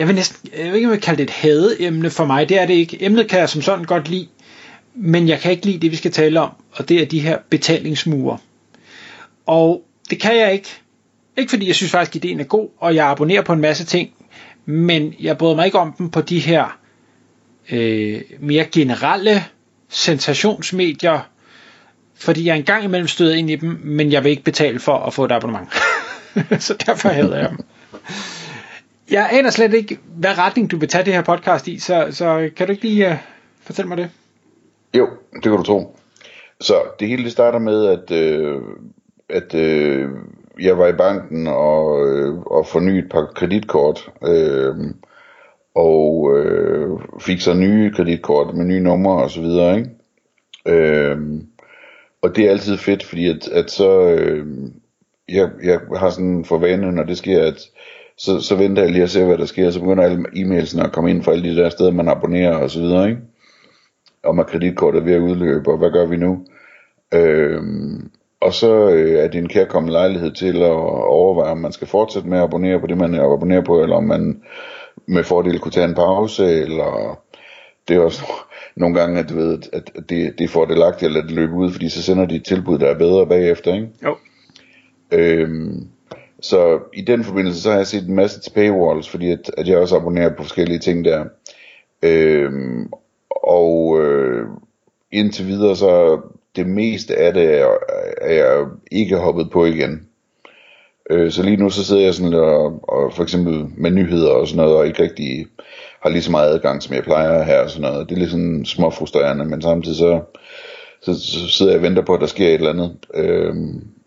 Jeg vil næsten... Jeg ved ikke, om jeg kalde det et hadeemne for mig. Det er det ikke. Emnet kan jeg som sådan godt lide, men jeg kan ikke lide det, vi skal tale om, og det er de her betalingsmure. Og det kan jeg ikke. Ikke fordi jeg synes faktisk, at ideen er god, og jeg abonnerer på en masse ting, men jeg bryder mig ikke om dem på de her øh, mere generelle sensationsmedier, fordi jeg engang imellem støder ind i dem, men jeg vil ikke betale for at få et abonnement. så derfor hader jeg dem. Jeg aner slet ikke, hvad retning du vil tage det her podcast i, så, så kan du ikke lige uh, fortælle mig det? Jo, det kan du tro. Så det hele det starter med, at, øh, at øh, jeg var i banken og, øh, og fornyede et par kreditkort. Øh, og øh, fik så nye kreditkort med nye numre og så videre, ikke? Øh, og det er altid fedt, fordi at, at så, øh, jeg, jeg har sådan for vane, når det sker, at så, så venter jeg lige at se, hvad der sker, så begynder alle e-mailsene at komme ind fra alle de der steder, man abonnerer og så videre, ikke? Om at kreditkortet er ved at udløbe, og hvad gør vi nu? Øh, og så øh, er det en kærkommende lejlighed til at overveje, om man skal fortsætte med at abonnere på det, man abonnerer på, eller om man med fordel kunne tage en pause, eller det er også nogle gange, at du ved, at det, det er fordelagtigt at lade det løbe ud, fordi så sender de et tilbud, der er bedre bagefter, ikke? Jo. Øhm, så i den forbindelse, så har jeg set en masse til paywalls, fordi at, at jeg også abonnerer på forskellige ting der. Øhm, og øh, indtil videre, så det meste af det er, er jeg ikke hoppet på igen. Øh, så lige nu så sidder jeg sådan og, og for eksempel med nyheder og sådan noget, og ikke rigtig har lige så meget adgang, som jeg plejer her og sådan noget. Det er lidt sådan små frustrerende, men samtidig så, så, så sidder jeg og venter på, at der sker et eller andet. Øh,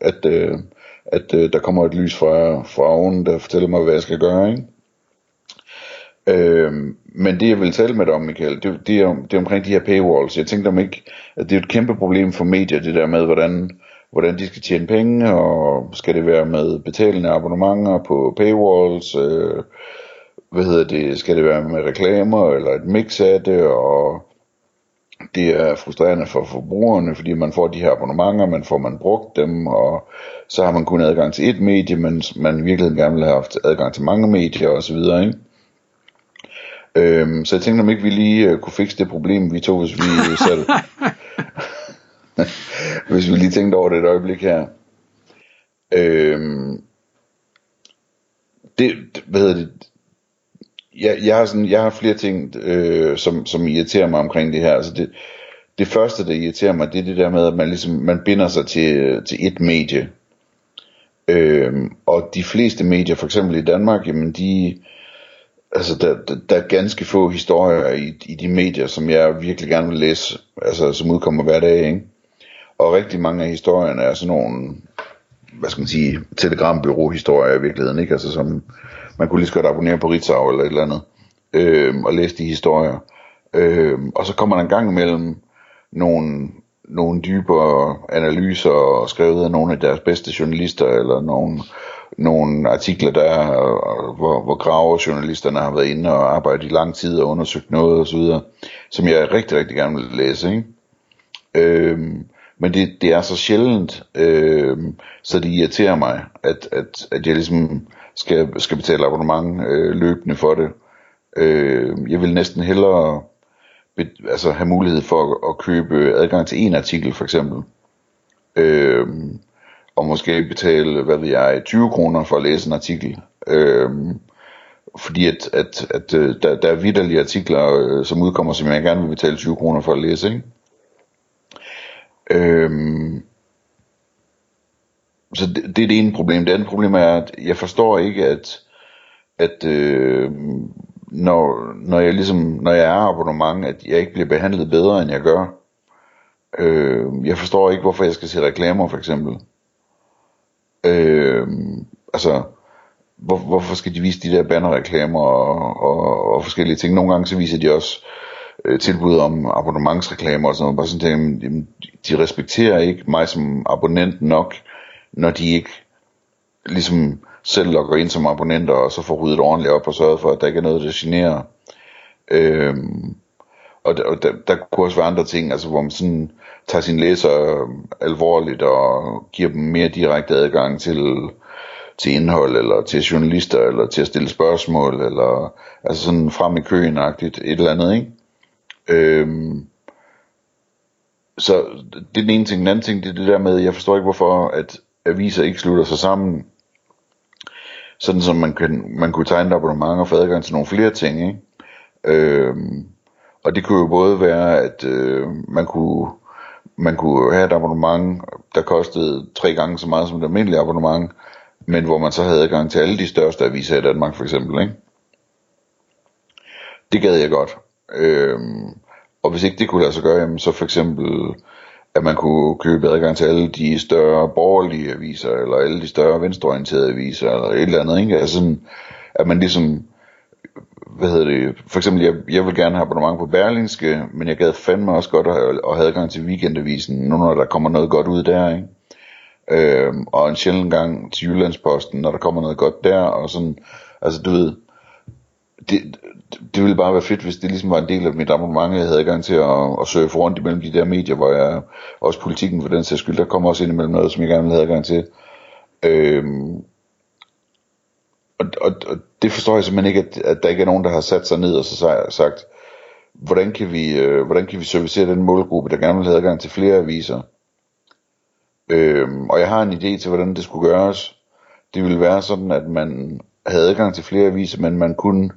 at øh, at øh, der kommer et lys fra, fra oven, der fortæller mig, hvad jeg skal gøre, ikke? Øh, men det jeg vil tale med dig om, Michael, det, det, er, det er omkring de her paywalls. Jeg tænkte om ikke, at det er et kæmpe problem for medier, det der med, hvordan, hvordan de skal tjene penge, og skal det være med betalende abonnementer på paywalls, øh, hvad hedder det, skal det være med reklamer, eller et mix af det, og det er frustrerende for forbrugerne, fordi man får de her abonnementer, man får man brugt dem, og så har man kun adgang til et medie, men man i virkeligheden gerne vil have haft adgang til mange medier osv., ikke? Øhm, så jeg tænkte om ikke vi lige uh, kunne fikse det problem, vi tog, hvis vi selv... hvis vi lige tænkte over det et øjeblik her. Øhm, det, hvad hedder det, jeg, jeg, har sådan, jeg har flere ting, øh, som, som irriterer mig omkring det her. Altså det, det første, der irriterer mig, det er det der med, at man, ligesom, man binder sig til, til et medie. Øh, og de fleste medier, for eksempel i Danmark, jamen de, altså der, der, der er ganske få historier i, i de medier, som jeg virkelig gerne vil læse, altså som udkommer hver dag, ikke? Og rigtig mange af historierne er sådan nogle, hvad skal man sige, telegrambyråhistorier i virkeligheden, ikke? Altså som, man kunne lige så godt abonnere på Ritzau eller et eller andet, øh, og læse de historier. Øh, og så kommer der en gang imellem nogle, nogle dybere analyser skrevet af nogle af deres bedste journalister, eller nogle, nogle artikler, der hvor, hvor, hvor gravejournalisterne har været inde og arbejdet i lang tid og undersøgt noget osv., som jeg rigtig, rigtig gerne vil læse. Ikke? Øhm, men det, det er så sjældent, øh, så det irriterer mig, at, at, at jeg ligesom skal, skal betale abonnement øh, løbende for det. Øh, jeg vil næsten hellere be, altså have mulighed for at, at købe adgang til en artikel for eksempel. Øh, og måske betale, hvad ved jeg, 20 kroner for at læse en artikel. Øh, fordi at, at, at øh, der, der er vidderlige artikler, øh, som udkommer, som jeg gerne vil betale 20 kroner for at læse. Ikke? Øhm, så det, det er det ene problem. Det andet problem er, at jeg forstår ikke, at, at øh, når, når jeg ligesom, når jeg er abonnement, at jeg ikke bliver behandlet bedre, end jeg gør. Øh, jeg forstår ikke, hvorfor jeg skal se reklamer, for eksempel. Øh, altså, hvor, hvorfor skal de vise de der bannerreklamer og, og, og forskellige ting. Nogle gange så viser de også øh, tilbud om abonnementsreklamer og sådan noget. Bare sådan tænker, jamen, de respekterer ikke mig som abonnent nok, når de ikke ligesom selv logger ind som abonnenter, og så får ryddet ordentligt op og sørget for, at der ikke er noget, der generer. Øhm, og der, og der, der kunne også være andre ting, altså hvor man sådan tager sine læsere øh, alvorligt og giver dem mere direkte adgang til, til indhold, eller til journalister, eller til at stille spørgsmål, eller altså sådan frem i køen et eller andet, ikke? Øhm, så det er den ene ting. Den anden ting, det er det der med, jeg forstår ikke hvorfor, at aviser ikke slutter sig sammen, sådan som man, kan, man kunne tegne et abonnement og få adgang til nogle flere ting, ikke? Øhm, og det kunne jo både være, at øh, man kunne man kunne have et abonnement, der kostede tre gange så meget som et almindeligt abonnement, men hvor man så havde adgang til alle de største aviser i Danmark for eksempel, ikke? Det gad jeg godt. Øhm, og hvis ikke det kunne lade sig gøre, jamen, så for eksempel, at man kunne købe adgang til alle de større borgerlige aviser, eller alle de større venstreorienterede aviser, eller et eller andet, ikke? Altså sådan, at man ligesom, hvad hedder det, for eksempel, jeg, jeg vil gerne have abonnement på Berlingske, men jeg gad fandme også godt at have, at have adgang til weekendavisen, nu når der kommer noget godt ud der, ikke? Øhm, og en sjældent gang til Jyllandsposten, når der kommer noget godt der, og sådan, altså du ved, det, det ville bare være fedt, hvis det ligesom var en del af mit abonnement, jeg havde adgang til at, at søge rundt imellem de der medier, hvor jeg, også politikken for den sags skyld, der kommer også ind imellem noget, som jeg gerne ville have adgang til. Øhm, og, og, og det forstår jeg simpelthen ikke, at, at der ikke er nogen, der har sat sig ned og så sagt, hvordan kan vi, øh, hvordan kan vi servicere den målgruppe, der gerne vil have adgang til flere aviser. Øhm, og jeg har en idé til, hvordan det skulle gøres. Det ville være sådan, at man havde adgang til flere aviser, men man kunne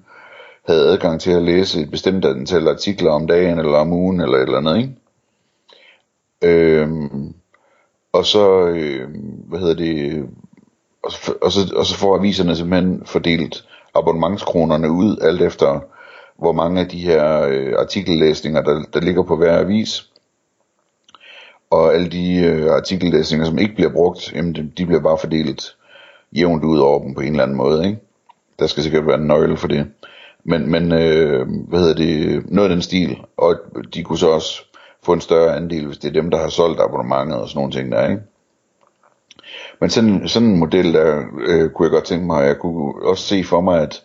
havde adgang til at læse et bestemt antal artikler om dagen, eller om ugen, eller et eller andet, ikke? Øhm, og så, øh, hvad hedder det, og så, og, så, og så får aviserne simpelthen fordelt abonnementskronerne ud, alt efter hvor mange af de her øh, artikellæsninger, der, der ligger på hver avis. Og alle de øh, artikellæsninger, som ikke bliver brugt, jamen de, de bliver bare fordelt jævnt ud over dem på en eller anden måde. Ikke? Der skal sikkert være en nøgle for det. Men, men øh, hvad hedder det, noget af den stil, og de kunne så også få en større andel, hvis det er dem, der har solgt abonnementet og sådan nogle ting der, ikke? Men sådan, sådan en model der, øh, kunne jeg godt tænke mig, jeg kunne også se for mig, at,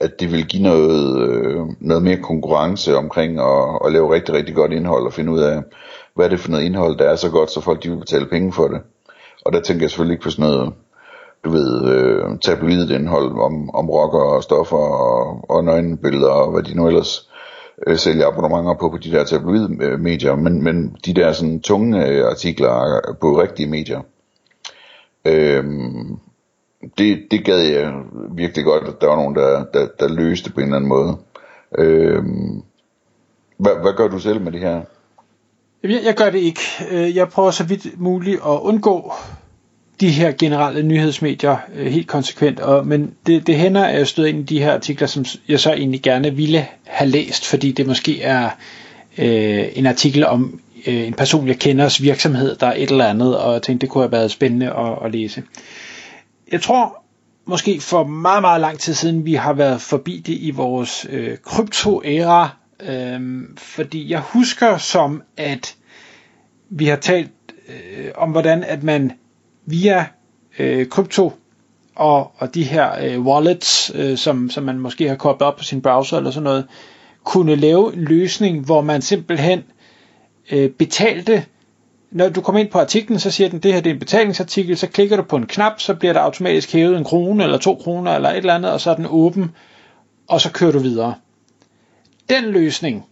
at det vil give noget, øh, noget mere konkurrence omkring at, at lave rigtig, rigtig godt indhold og finde ud af, hvad er det for noget indhold, der er så godt, så folk de vil betale penge for det. Og der tænker jeg selvfølgelig ikke på sådan noget du ved, øh, tabloidet indhold om, om rocker og stoffer og, og nøgenbilleder og hvad de nu ellers øh, sælger abonnementer på på de der tabloid øh, medier, men, men de der sådan tunge øh, artikler på rigtige medier, øh, det, det gad jeg virkelig godt, at der var nogen, der, der, der løste på en eller anden måde. Øh, hvad, hvad gør du selv med det her? Jeg, jeg gør det ikke. Øh, jeg prøver så vidt muligt at undgå de her generelle nyhedsmedier øh, helt konsekvent, og, men det, det hænder, at jeg støder ind i de her artikler, som jeg så egentlig gerne ville have læst, fordi det måske er øh, en artikel om øh, en person, jeg kenders virksomhed, der er et eller andet, og jeg tænkte, det kunne have været spændende at, at læse. Jeg tror måske for meget, meget lang tid siden, vi har været forbi det i vores øh, krypto-æra, øh, fordi jeg husker som, at vi har talt øh, om, hvordan at man via øh, krypto og, og de her øh, wallets, øh, som, som man måske har koblet op på sin browser eller sådan noget, kunne lave en løsning, hvor man simpelthen øh, betalte, når du kommer ind på artiklen, så siger den, det her det er en betalingsartikel, så klikker du på en knap, så bliver der automatisk hævet en krone eller to kroner eller et eller andet, og så er den åben, og så kører du videre. Den løsning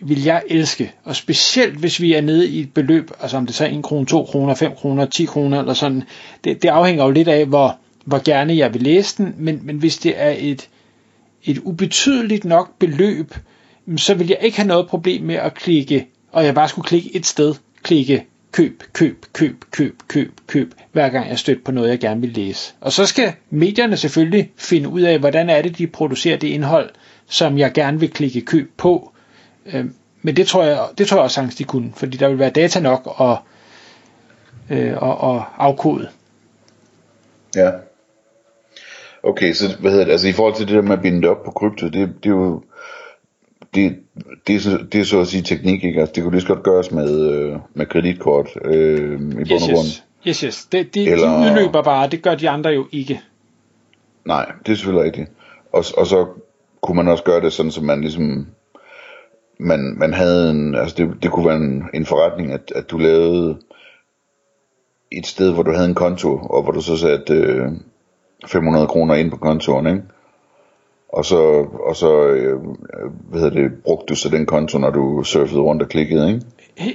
vil jeg elske. Og specielt hvis vi er nede i et beløb, altså om det så er 1 krone, 2 kroner, 5 kroner, 10 kroner eller sådan. Det, det afhænger jo lidt af, hvor, hvor gerne jeg vil læse den, men, men hvis det er et, et ubetydeligt nok beløb, mm, så vil jeg ikke have noget problem med at klikke, og jeg bare skulle klikke et sted, klikke køb, køb, køb, køb, køb, køb, hver gang jeg støtter på noget, jeg gerne vil læse. Og så skal medierne selvfølgelig finde ud af, hvordan er det, de producerer det indhold, som jeg gerne vil klikke køb på, Øh, men det tror jeg, det tror jeg også sagtens de kunne, fordi der vil være data nok at, øh, og, og afkode. Ja. Okay, så hvad hedder det, altså i forhold til det der med at binde det op på krypto, det, det er jo, det, det, er så, det er så at sige teknik, ikke? Altså det kunne lige så godt gøres med, øh, med kreditkort øh, i bund Yes, og grund. yes. Yes, yes. Det, det, Eller- De udløber bare, det gør de andre jo ikke. Nej, det er selvfølgelig rigtigt. Og, og så kunne man også gøre det sådan, så man ligesom, man, man havde en, altså det, det kunne være en, en forretning, at, at du lavede et sted, hvor du havde en konto, og hvor du så satte øh, 500 kroner ind på kontoen, ikke? Og så, og så øh, hvad hedder det, brugte du så den konto, når du surfede rundt og klikkede, ikke?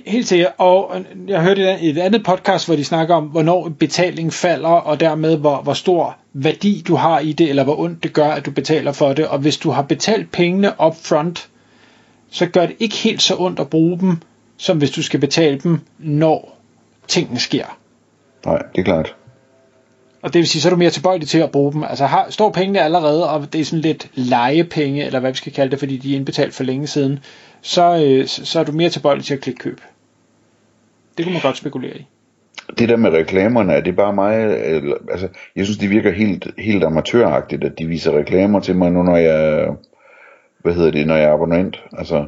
Helt sikkert. Og øh, jeg hørte i et andet podcast, hvor de snakker om, hvornår betaling falder, og dermed hvor, hvor stor værdi du har i det, eller hvor ondt det gør, at du betaler for det. Og hvis du har betalt pengene up front, så gør det ikke helt så ondt at bruge dem, som hvis du skal betale dem, når tingene sker. Nej, det er klart. Og det vil sige, så er du mere tilbøjelig til at bruge dem. Altså har, står pengene allerede, og det er sådan lidt legepenge, eller hvad vi skal kalde det, fordi de er indbetalt for længe siden, så, øh, så er du mere tilbøjelig til at klikke køb. Det kunne man godt spekulere i. det der med reklamerne, er det bare mig, eller, altså, jeg synes, det virker helt, helt amatøragtigt, at de viser reklamer til mig nu, når jeg, hvad hedder det, når jeg er abonnent, altså,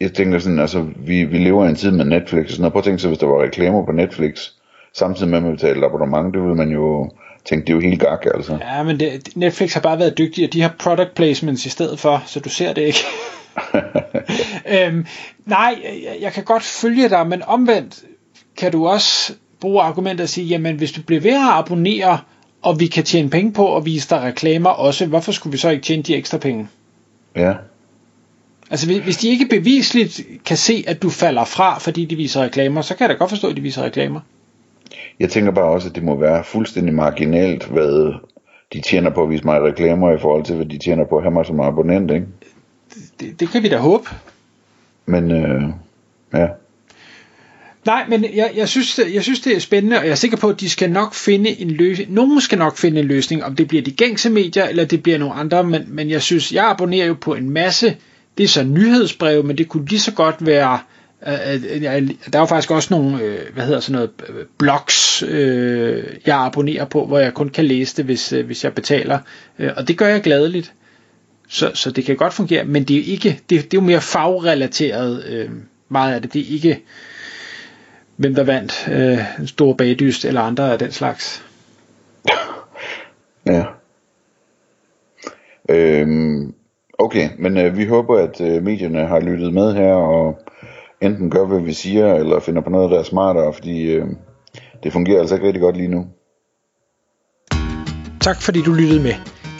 jeg tænker sådan, altså, vi, vi lever i en tid med Netflix og sådan noget, prøv at tænke sig, hvis der var reklamer på Netflix, samtidig med, at man betalte abonnement, det ville man jo tænke, det er jo helt gak, altså. Ja, men det, Netflix har bare været dygtige, og de har product placements i stedet for, så du ser det ikke. øhm, nej, jeg, jeg kan godt følge dig, men omvendt kan du også bruge argumentet og sige, jamen hvis du bliver ved at abonnere, og vi kan tjene penge på at vise dig reklamer også, hvorfor skulle vi så ikke tjene de ekstra penge? Ja, Altså hvis- hvis de ikke bevisligt kan se, at du falder fra, fordi de viser reklamer, så kan jeg da godt forstå, at de viser reklamer. jeg tænker bare også, at det må være fuldstændig marginalt, hvad de tjener på at vise mig reklamer i forhold til, hvad de tjener på at have mig som abonnent, ikke? Det, det kan vi da håbe. Men, øh, ja. Nej, men jeg, jeg, synes, jeg synes, det er spændende, og jeg er sikker på, at de skal nok finde en løsning. Nogen skal nok finde en løsning, om det bliver de gængse medier, eller det bliver nogle andre, men, men jeg synes, jeg abonnerer jo på en masse, det er så nyhedsbreve, men det kunne lige så godt være, øh, øh, øh der er jo faktisk også nogle, øh, hvad hedder sådan noget, øh, blogs, øh, jeg abonnerer på, hvor jeg kun kan læse det, hvis, øh, hvis jeg betaler, øh, og det gør jeg gladeligt. Så, så det kan godt fungere, men det er jo ikke, det, det er jo mere fagrelateret, øh, meget af det, det er ikke, hvem der vandt øh, stor bagdyst eller andre af den slags. Ja. Øhm, okay, men øh, vi håber, at øh, medierne har lyttet med her, og enten gør, hvad vi siger, eller finder på noget, der er smartere, fordi øh, det fungerer altså ikke rigtig godt lige nu. Tak fordi du lyttede med.